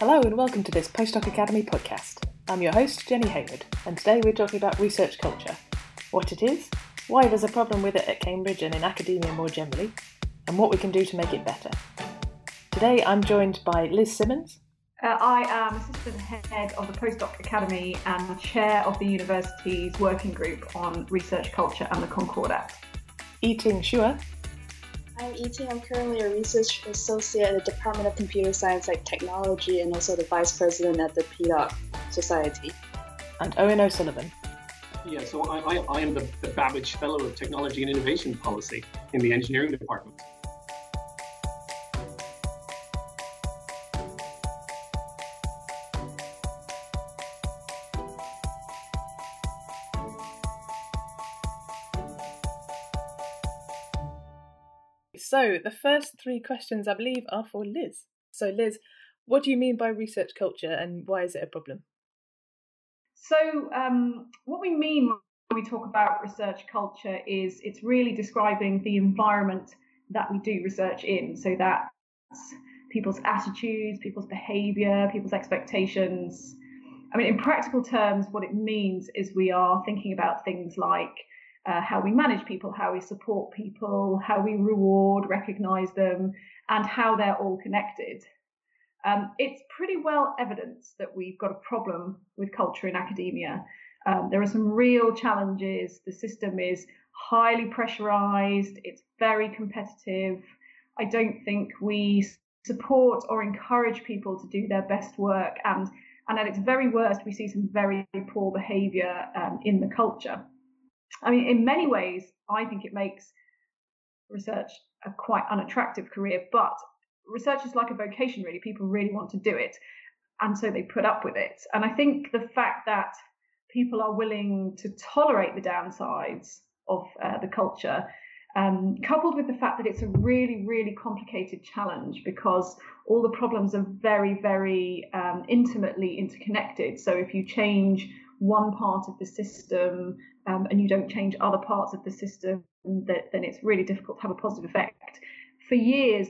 Hello and welcome to this Postdoc Academy podcast. I'm your host, Jenny Hayward, and today we're talking about research culture what it is, why there's a problem with it at Cambridge and in academia more generally, and what we can do to make it better. Today I'm joined by Liz Simmons. Uh, I am Assistant Head of the Postdoc Academy and Chair of the university's working group on research culture and the Concordat. Yiting Xue. I'm Yiting. I'm currently a research associate at the Department of Computer Science and Technology and also the vice president at the PDOC Society. And Owen O'Sullivan. Yeah, so I, I, I am the, the Babbage Fellow of Technology and Innovation Policy in the Engineering Department. So, the first three questions, I believe, are for Liz. So, Liz, what do you mean by research culture and why is it a problem? So, um, what we mean when we talk about research culture is it's really describing the environment that we do research in. So, that's people's attitudes, people's behavior, people's expectations. I mean, in practical terms, what it means is we are thinking about things like uh, how we manage people, how we support people, how we reward, recognize them, and how they're all connected. Um, it's pretty well evidence that we've got a problem with culture in academia. Um, there are some real challenges. The system is highly pressurized, it's very competitive. I don't think we support or encourage people to do their best work, and, and at its very worst, we see some very poor behavior um, in the culture. I mean, in many ways, I think it makes research a quite unattractive career, but research is like a vocation, really. People really want to do it. And so they put up with it. And I think the fact that people are willing to tolerate the downsides of uh, the culture, um, coupled with the fact that it's a really, really complicated challenge because all the problems are very, very um, intimately interconnected. So if you change one part of the system um, and you don't change other parts of the system, that, then it's really difficult to have a positive effect. For years,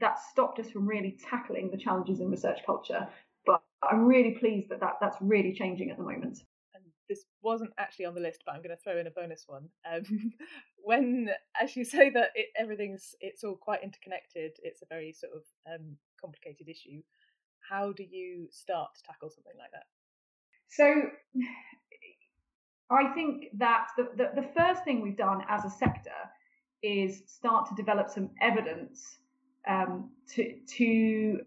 that stopped us from really tackling the challenges in research culture. But I'm really pleased that, that that's really changing at the moment. And this wasn't actually on the list, but I'm going to throw in a bonus one. Um, when, as you say, that it, everything's it's all quite interconnected, it's a very sort of um, complicated issue. How do you start to tackle something like that? So I think that the, the, the, first thing we've done as a sector is start to develop some evidence um, to, to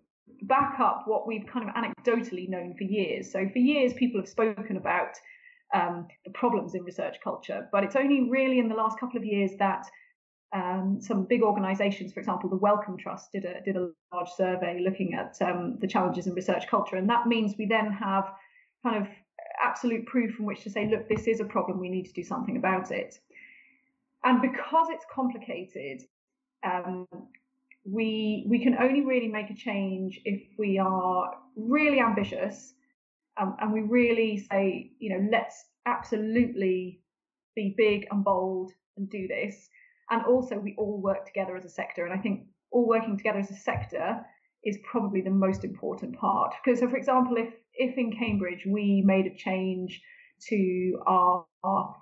back up what we've kind of anecdotally known for years. So for years, people have spoken about um, the problems in research culture, but it's only really in the last couple of years that um, some big organisations, for example, the Wellcome Trust did a did a large survey looking at um, the challenges in research culture, and that means we then have kind of absolute proof from which to say, look, this is a problem, we need to do something about it. And because it's complicated, um, we we can only really make a change if we are really ambitious um, and we really say, you know, let's absolutely be big and bold and do this. And also, we all work together as a sector. And I think all working together as a sector is probably the most important part. Because, so for example, if if in Cambridge we made a change to our, our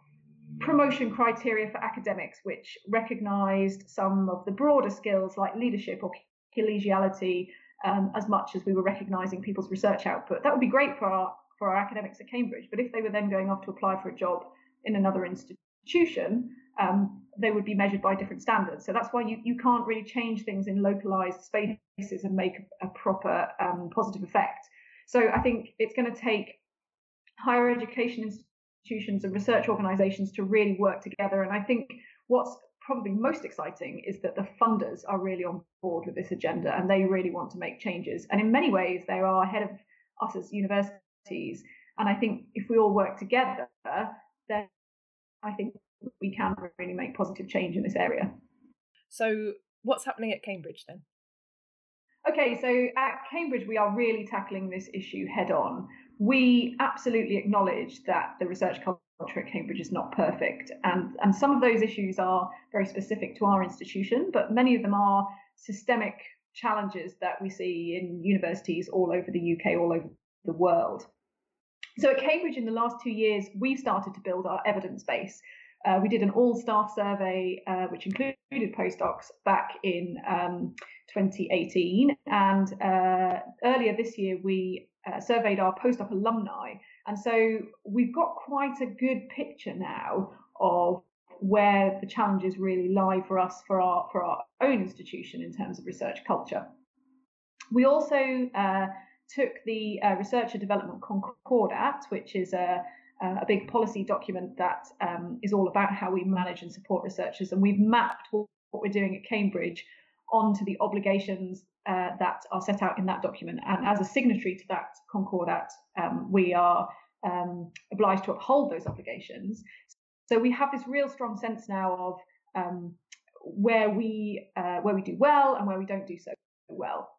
promotion criteria for academics, which recognised some of the broader skills like leadership or collegiality um, as much as we were recognising people's research output. That would be great for our for our academics at Cambridge. But if they were then going off to apply for a job in another institution, um, they would be measured by different standards. So that's why you, you can't really change things in localized spaces and make a, proper um, positive effect. So I think it's going to take higher education institutions and research organizations to really work together. And I think what's probably most exciting is that the funders are really on board with this agenda and they really want to make changes. And in many ways, they are ahead of us as universities. And I think if we all work together, then I think we can really make positive change in this area. So, what's happening at Cambridge then? Okay, so at Cambridge, we are really tackling this issue head on. We absolutely acknowledge that the research culture at Cambridge is not perfect, and, and some of those issues are very specific to our institution, but many of them are systemic challenges that we see in universities all over the UK, all over the world. So at Cambridge in the last two years, we've started to build our evidence base. Uh, we did an all staff survey, uh, which included postdocs back in um, 2018. And uh, earlier this year, we uh, surveyed our postdoc alumni. And so we've got quite a good picture now of where the challenges really lie for us for our for our own institution in terms of research culture. We also uh, took the uh, Researcher Development Concordat, which is a a big policy document that um, is all about how we manage and support researchers, and we've mapped what we're doing at Cambridge onto the obligations uh, that are set out in that document. And as a signatory to that Concordat, um, we are um, obliged to uphold those obligations. So we have this real strong sense now of um, where we uh, where we do well and where we don't do so well.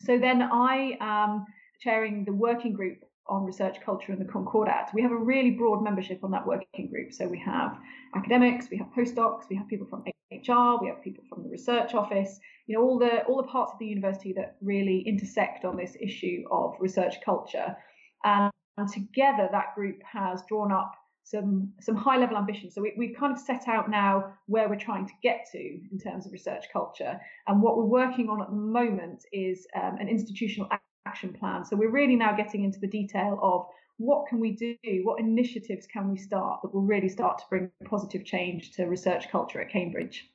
So then I am chairing the working group on research culture and the Concordat. We have a really broad membership on that working group. So we have academics, we have postdocs, we have people from HR, we have people from the research office, you know, all the all the parts of the university that really intersect on this issue of research culture. And, and together that group has drawn up some some high level ambitions. So we, we've kind of set out now where we're trying to get to in terms of research culture. And what we're working on at the moment is um, an institutional action plan. So we're really now getting into the detail of what can we do, what initiatives can we start that will really start to bring positive change to research culture at Cambridge.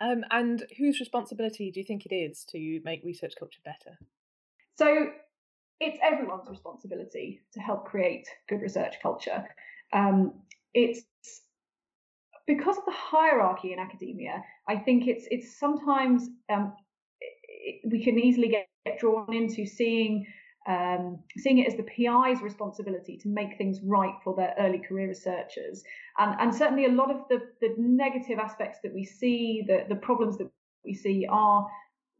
Um, and whose responsibility do you think it is to make research culture better? So it's everyone's responsibility to help create good research culture. Um, it's because of the hierarchy in academia. I think it's it's sometimes um, we can easily get, get drawn into seeing um, seeing it as the PI's responsibility to make things right for their early career researchers. And, and certainly a lot of the, the negative aspects that we see, the, the problems that we see are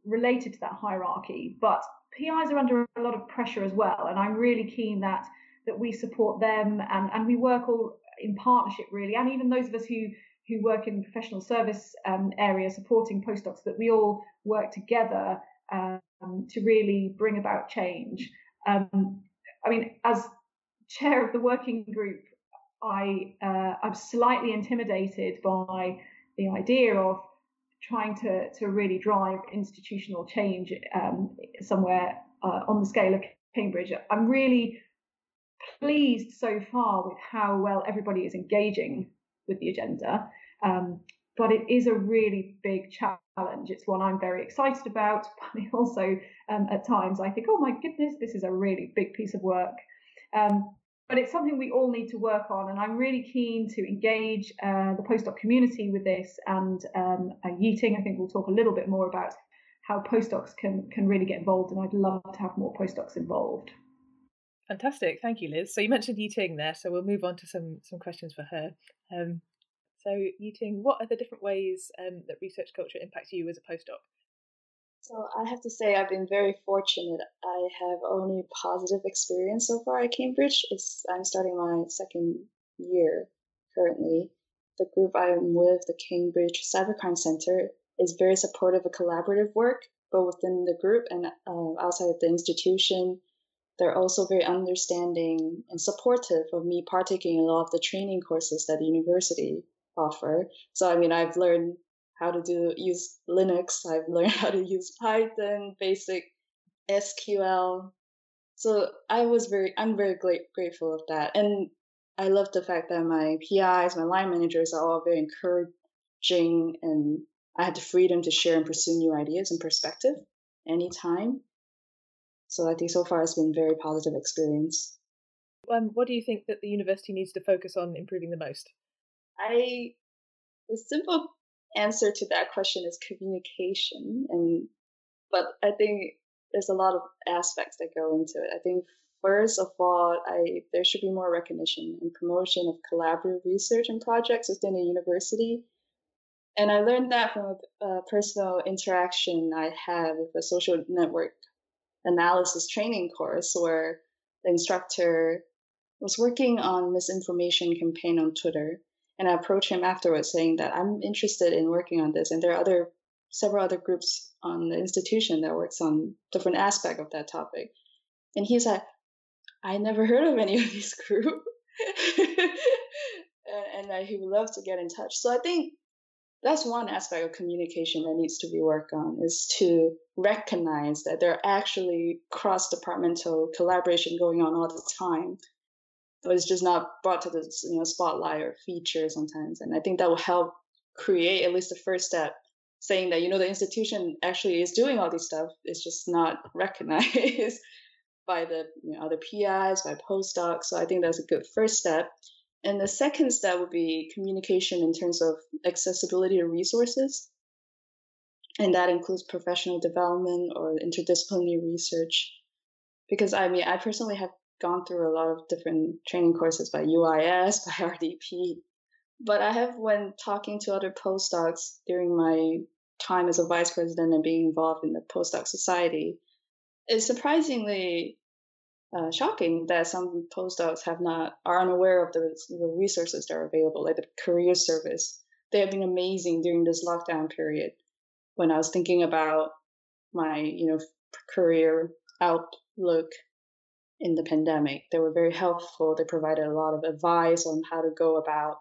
related to that hierarchy. But PIs are under a lot of pressure as well. And I'm really keen that that we support them and, and we work all in partnership really. And even those of us who who work in professional service um, area supporting postdocs that we all work together um, to really bring about change. Um, I mean, as chair of the working group, I uh, I'm slightly intimidated by the idea of trying to to really drive institutional change um, somewhere uh, on the scale of Cambridge. I'm really pleased so far with how well everybody is engaging with the agenda. Um, but it is a really big challenge. It's one I'm very excited about, but also um, at times I think, oh my goodness, this is a really big piece of work. Um, but it's something we all need to work on, and I'm really keen to engage uh, the postdoc community with this. And um, uh, I think we'll talk a little bit more about how postdocs can can really get involved, and I'd love to have more postdocs involved. Fantastic, thank you, Liz. So you mentioned Yiting there, so we'll move on to some some questions for her. Um, so, Yiting, what are the different ways um, that research culture impacts you as a postdoc? So, I have to say, I've been very fortunate. I have only positive experience so far at Cambridge. It's, I'm starting my second year currently. The group I'm with, the Cambridge Cybercrime Center, is very supportive of collaborative work, both within the group and uh, outside of the institution. They're also very understanding and supportive of me partaking in a lot of the training courses at the university offer. So I mean, I've learned how to do use Linux. I've learned how to use Python, basic SQL. So I was very, I'm very grateful of that, and I love the fact that my PIs, my line managers are all very encouraging, and I had the freedom to share and pursue new ideas and perspective anytime. So I think so far it's been very positive experience. Um, what do you think that the university needs to focus on improving the most? I the simple answer to that question is communication and but I think there's a lot of aspects that go into it. I think first of all, I there should be more recognition and promotion of collaborative research and projects within a university. And I learned that from a, a personal interaction I had with a social network analysis training course where the instructor was working on misinformation campaign on Twitter and I approached him afterwards saying that I'm interested in working on this, and there are other several other groups on the institution that works on different aspect of that topic. And he's like, I never heard of any of these group. and, and he would love to get in touch. So I think that's one aspect of communication that needs to be worked on is to recognize that there are actually cross departmental collaboration going on all the time but it's just not brought to the you know spotlight or feature sometimes. And i think that will help create at least the first step saying that you know the institution actually is doing all these stuff it's just not recognized by the you know, other pis by postdocs. So i think that's a good first step. And the second step would be communication in terms of accessibility to resources. And that includes professional development or interdisciplinary research. Because i mean i personally have gone through a lot of different training courses by uis by rdp but I have, when talking to other postdocs during my time as a vice president and being involved in the postdoc society, it's surprisingly uh, shocking that some postdocs have not are unaware of the, the resources that are available, like the career service. They have been amazing during this lockdown period. When I was thinking about my, you know, career outlook in the pandemic, they were very helpful. They provided a lot of advice on how to go about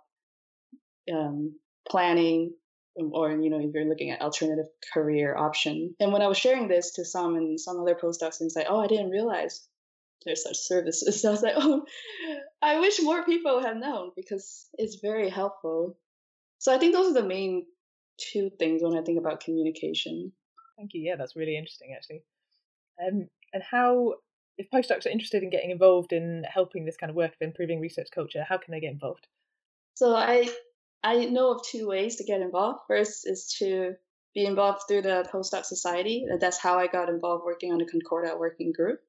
um, planning um, or you know if you're looking at alternative career option. And when i was sharing this to some and some other postdocs and say oh i didn't realize there's such services. So i was like oh i wish more people had known because it's very helpful. So i think those are the main two things when i think about communication. Thank you. Yeah that's really interesting actually. Um, and how if postdocs are interested in getting involved in helping this kind of work of improving research culture how can they get involved so i I know of two ways to get involved. First is to be involved through the postdoc society. That's how I got involved working on the Concordat working group.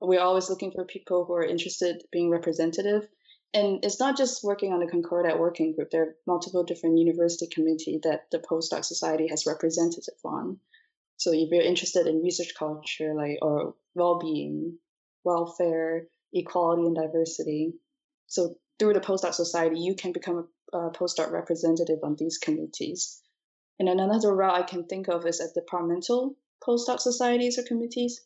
We're always looking for people who are interested being representative. And it's not just working on the Concordat working group. There are multiple different university committees that the postdoc society has representative on. So if you're interested in research culture, like or well-being, welfare, equality, and diversity, so through the postdoc society, you can become a, a postdoc representative on these committees. And then another route I can think of is at departmental postdoc societies or committees.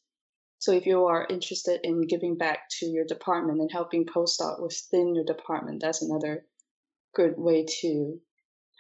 So if you are interested in giving back to your department and helping postdoc within your department, that's another good way to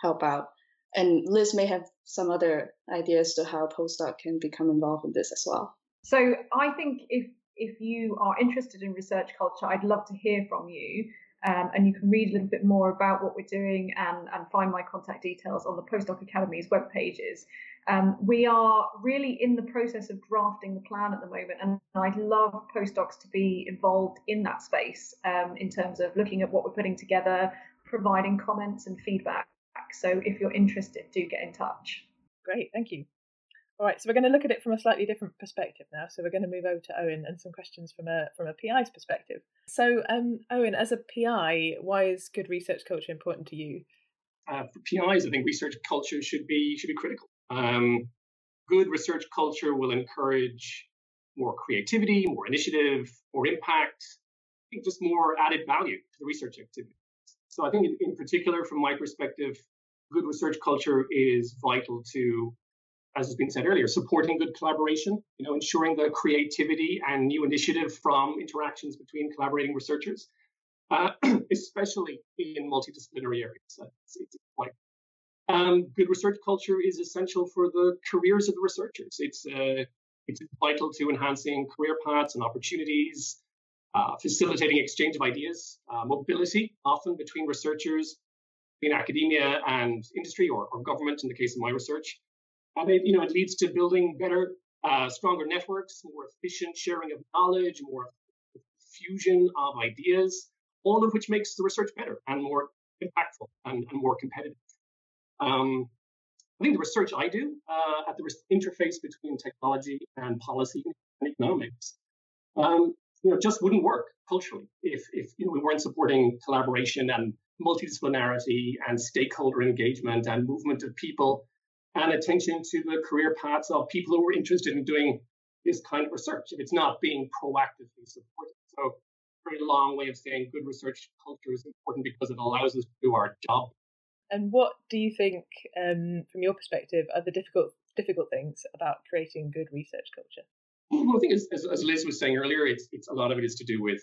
help out. And Liz may have some other ideas to how postdoc can become involved in this as well. So I think if if you are interested in research culture, I'd love to hear from you. Um, and you can read a little bit more about what we're doing and, and find my contact details on the Postdoc Academy's web pages. Um, we are really in the process of drafting the plan at the moment, and I'd love postdocs to be involved in that space um, in terms of looking at what we're putting together, providing comments and feedback. So if you're interested, do get in touch. Great, thank you. All right, so we're going to look at it from a slightly different perspective now. So we're going to move over to Owen and some questions from a from a PI's perspective. So, um, Owen, as a PI, why is good research culture important to you? Uh, for PIs, I think research culture should be should be critical. Um, good research culture will encourage more creativity, more initiative, more impact, I think just more added value to the research activity. So I think in, in particular, from my perspective, good research culture is vital to as has been said earlier, supporting good collaboration, you know, ensuring the creativity and new initiative from interactions between collaborating researchers, uh, especially in multidisciplinary areas. It's, it's um, good research culture is essential for the careers of the researchers. It's uh, it's vital to enhancing career paths and opportunities, uh, facilitating exchange of ideas, uh, mobility often between researchers, between academia and industry or, or government in the case of my research. And it, you know, it leads to building better, uh, stronger networks, more efficient sharing of knowledge, more fusion of ideas, all of which makes the research better and more impactful and, and more competitive. Um, I think the research I do uh, at the interface between technology and policy and economics, um, you know, just wouldn't work culturally if, if you know, we weren't supporting collaboration and multidisciplinarity and stakeholder engagement and movement of people and attention to the career paths of people who are interested in doing this kind of research if it's not being proactively supported. So, very long way of saying good research culture is important because it allows us to do our job. And what do you think, um, from your perspective, are the difficult difficult things about creating good research culture? Well, I think as, as, as Liz was saying earlier, it's, it's a lot of it is to do with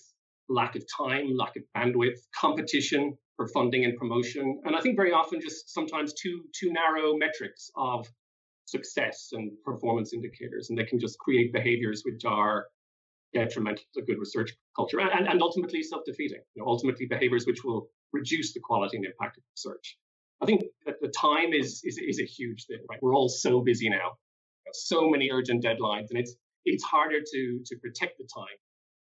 lack of time, lack of bandwidth, competition for funding and promotion, and I think very often just sometimes too too narrow metrics of success and performance indicators, and they can just create behaviors which are detrimental to good research culture and, and ultimately self-defeating. You know, ultimately behaviors which will reduce the quality and impact of research. I think that the time is, is is a huge thing, right? We're all so busy now, so many urgent deadlines, and it's it's harder to to protect the time,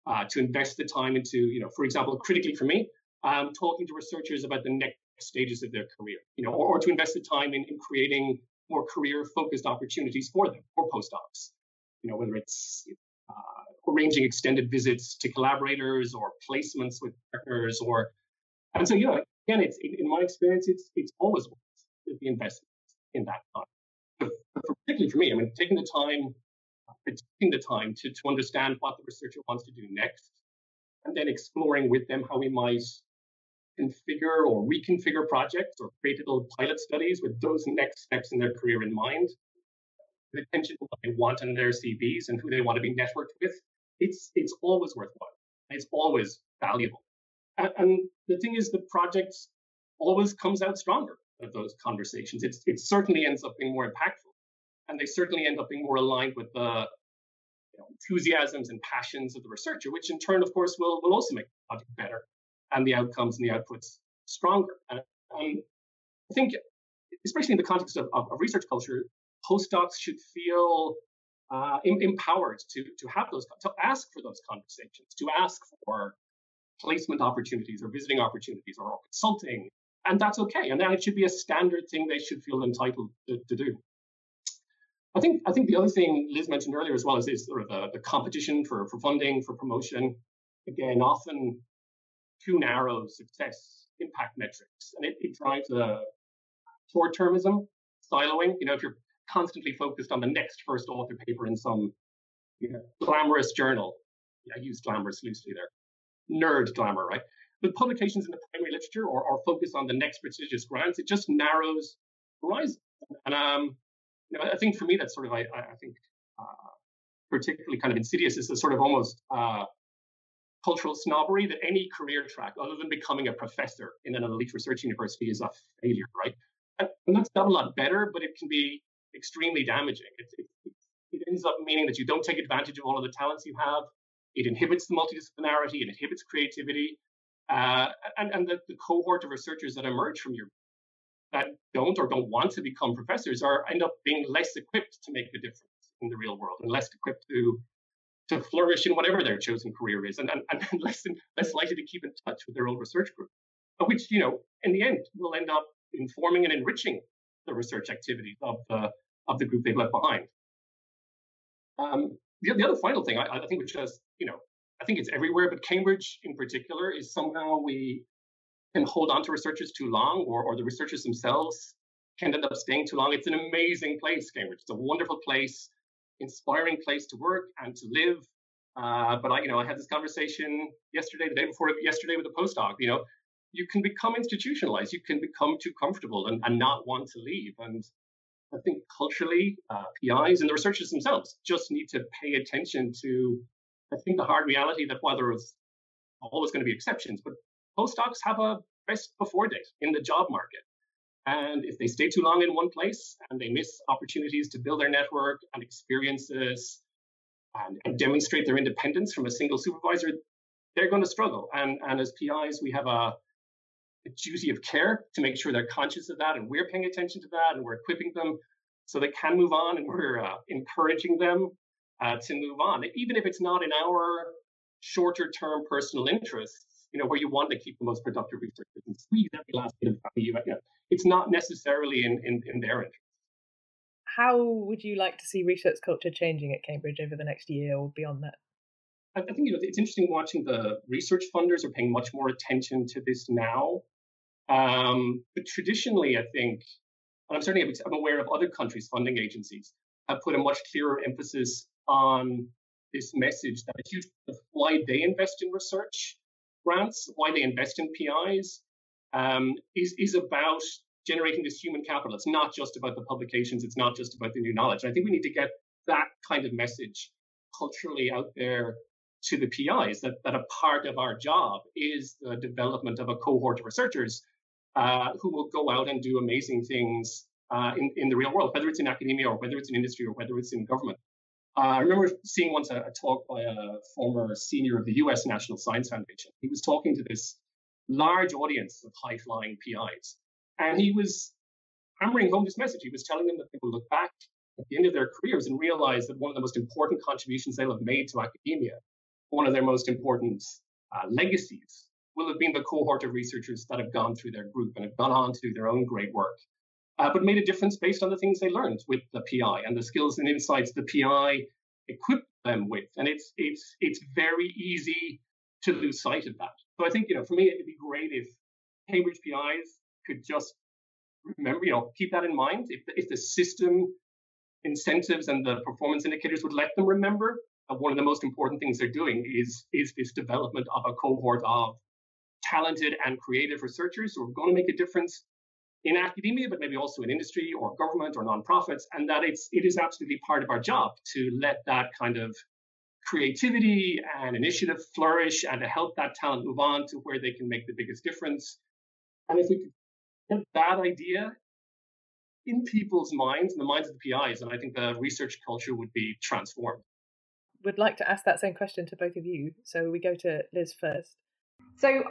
uh, to invest the time into, you know, for example, critically for me, um, talking to researchers about the next stages of their career, you know, or, or to invest the time in, in creating more career-focused opportunities for them, or postdocs, you know, whether it's uh, arranging extended visits to collaborators or placements with partners, or and so yeah, again, it's in, in my experience, it's it's always worth the investment in that time. But particularly for me, I mean, taking the time, taking the time to to understand what the researcher wants to do next, and then exploring with them how we might configure or reconfigure projects or create little pilot studies with those next steps in their career in mind, the attention to what they want in their CVs and who they want to be networked with, it's it's always worthwhile. It's always valuable. And, and the thing is, the project always comes out stronger of those conversations. It's, it certainly ends up being more impactful, and they certainly end up being more aligned with the you know, enthusiasms and passions of the researcher, which in turn, of course, will will also make the project better and the outcomes and the outputs stronger. And, um, I think, especially in the context of, of, of research culture, postdocs should feel uh, empowered to to have those to ask for those conversations, to ask for placement opportunities or visiting opportunities or, consulting, and that's okay. And then it should be a standard thing they should feel entitled to, to do. I think I think the other thing Liz mentioned earlier as well is, is sort of the, the competition for, for funding, for promotion. Again, often too narrow success impact metrics, and it, it drives a short-termism, siloing. You know, if you're constantly focused on the next first author paper in some you know, glamorous journal, I use glamorous loosely there, nerd glamour, right? But publications in the primary literature or, or focus on the next prestigious grants, it just narrows horizon. And um, you know, I think for me, that's sort of, I, I think, uh, particularly kind of insidious is the sort of almost uh, cultural snobbery that any career track other than becoming a professor in an elite research university is a failure, right? And, that's not a lot better, but it can be extremely damaging. It, it, it, ends up meaning that you don't take advantage of all of the talents you have. It inhibits the multidisciplinarity, it inhibits creativity. Uh, and and the, the cohort of researchers that emerge from your that don't or don't want to become professors are end up being less equipped to make a difference in the real world and less equipped to to flourish in whatever their chosen career is and, and, and less, less likely to keep in touch with their old research group, which, you know, in the end will end up informing and enriching the research activities of the, of the group they've left behind. Um, the, the other final thing I, I think, which is, you know, I think it's everywhere, but Cambridge in particular is somehow we can hold on to researchers too long or, or the researchers themselves can end up staying too long. It's an amazing place, Cambridge. It's a wonderful place inspiring place to work and to live. Uh, but I, you know, I had this conversation yesterday, the day before yesterday with a postdoc. You know, you can become institutionalized. You can become too comfortable and, and not want to leave. And I think culturally, uh, PIs and the researchers themselves just need to pay attention to, I think, the hard reality that while there is always going to be exceptions, but postdocs have a best before date in the job market. And if they stay too long in one place and they miss opportunities to build their network and experiences and, and demonstrate their independence from a single supervisor, they're going to struggle. And, and as PIs, we have a, a duty of care to make sure they're conscious of that and we're paying attention to that and we're equipping them so they can move on and we're uh, encouraging them uh, to move on, even if it's not in our shorter term personal interests you know, where you want to keep the most productive researchers and squeeze every last bit of value. It's not necessarily in, in, in their interest. How would you like to see research culture changing at Cambridge over the next year or beyond that? I, I think you know it's interesting watching the research funders are paying much more attention to this now. Um, but traditionally, I think, and I'm certainly I'm aware of other countries' funding agencies have put a much clearer emphasis on this message that a huge why they invest in research grants, why they invest in PIs, um, is, is about generating this human capital. It's not just about the publications. It's not just about the new knowledge. And I think we need to get that kind of message culturally out there to the PIs that, that a part of our job is the development of a cohort of researchers uh, who will go out and do amazing things uh, in, in the real world, whether it's in academia or whether it's in industry or whether it's in government. Uh, I remember seeing once a, a, talk by a former senior of the US National Science Foundation. He was talking to this large audience of high flying PIs, and he was hammering home this message. He was telling them that they will look back at the end of their careers and realize that one of the most important contributions they'll have made to academia, one of their most important uh, legacies, will have been the cohort of researchers that have gone through their group and have gone on to do their own great work, uh, but made a difference based on the things they learned with the PI and the skills and insights the PI equipped them with. And it's it's it's very easy to lose sight of that. So I think you know, for me, it'd be great if Cambridge PIs could just remember, you know, keep that in mind. If if the system incentives and the performance indicators would let them remember uh, one of the most important things they're doing is is this development of a cohort of talented and creative researchers who are going to make a difference in academia, but maybe also in industry or government or nonprofits, and that it's it is absolutely part of our job to let that kind of creativity and initiative flourish and to help that talent move on to where they can make the biggest difference. And if we could get that idea in people's minds, in the minds of the PIs, and I think the research culture would be transformed. We'd like to ask that same question to both of you. So we go to Liz first. So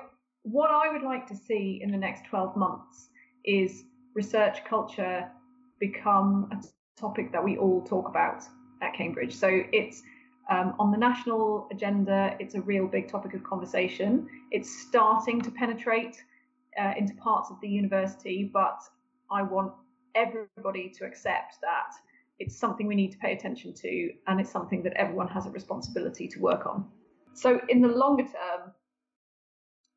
what I would like to see in the next 12 months is research culture become a topic that we all talk about at Cambridge. So it's um, on the national agenda, it's a real big topic of conversation. It's starting to penetrate uh, into parts of the university, but I want everybody to accept that it's something we need to pay attention to and it's something that everyone has a responsibility to work on. So, in the longer term,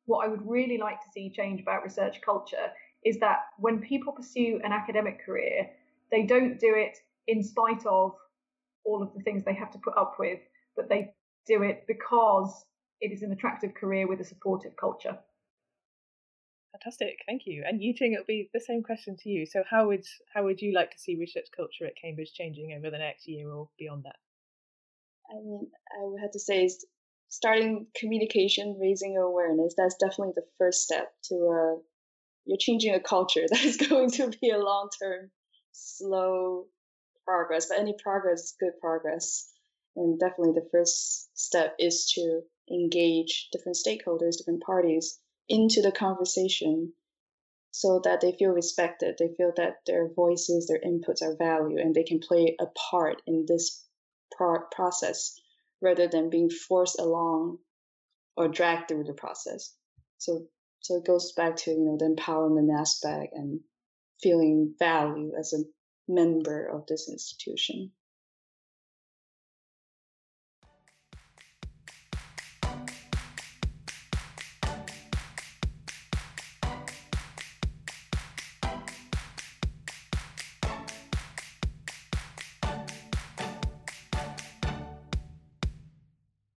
what I would really like to see change about research culture is that when people pursue an academic career, they don't do it in spite of all of the things they have to put up with, but they do it because it is an attractive career with a supportive culture. Fantastic, thank you. And Yiting, it'll be the same question to you. So, how would how would you like to see research culture at Cambridge changing over the next year or beyond that? I mean, I would have to say is starting communication, raising awareness. That's definitely the first step to uh, you're changing a culture that is going to be a long term, slow progress. But any progress is good progress. And definitely the first step is to engage different stakeholders, different parties into the conversation so that they feel respected. They feel that their voices, their inputs are valued and they can play a part in this pro- process rather than being forced along or dragged through the process. So, so it goes back to, you know, the empowerment aspect and feeling value as a member of this institution.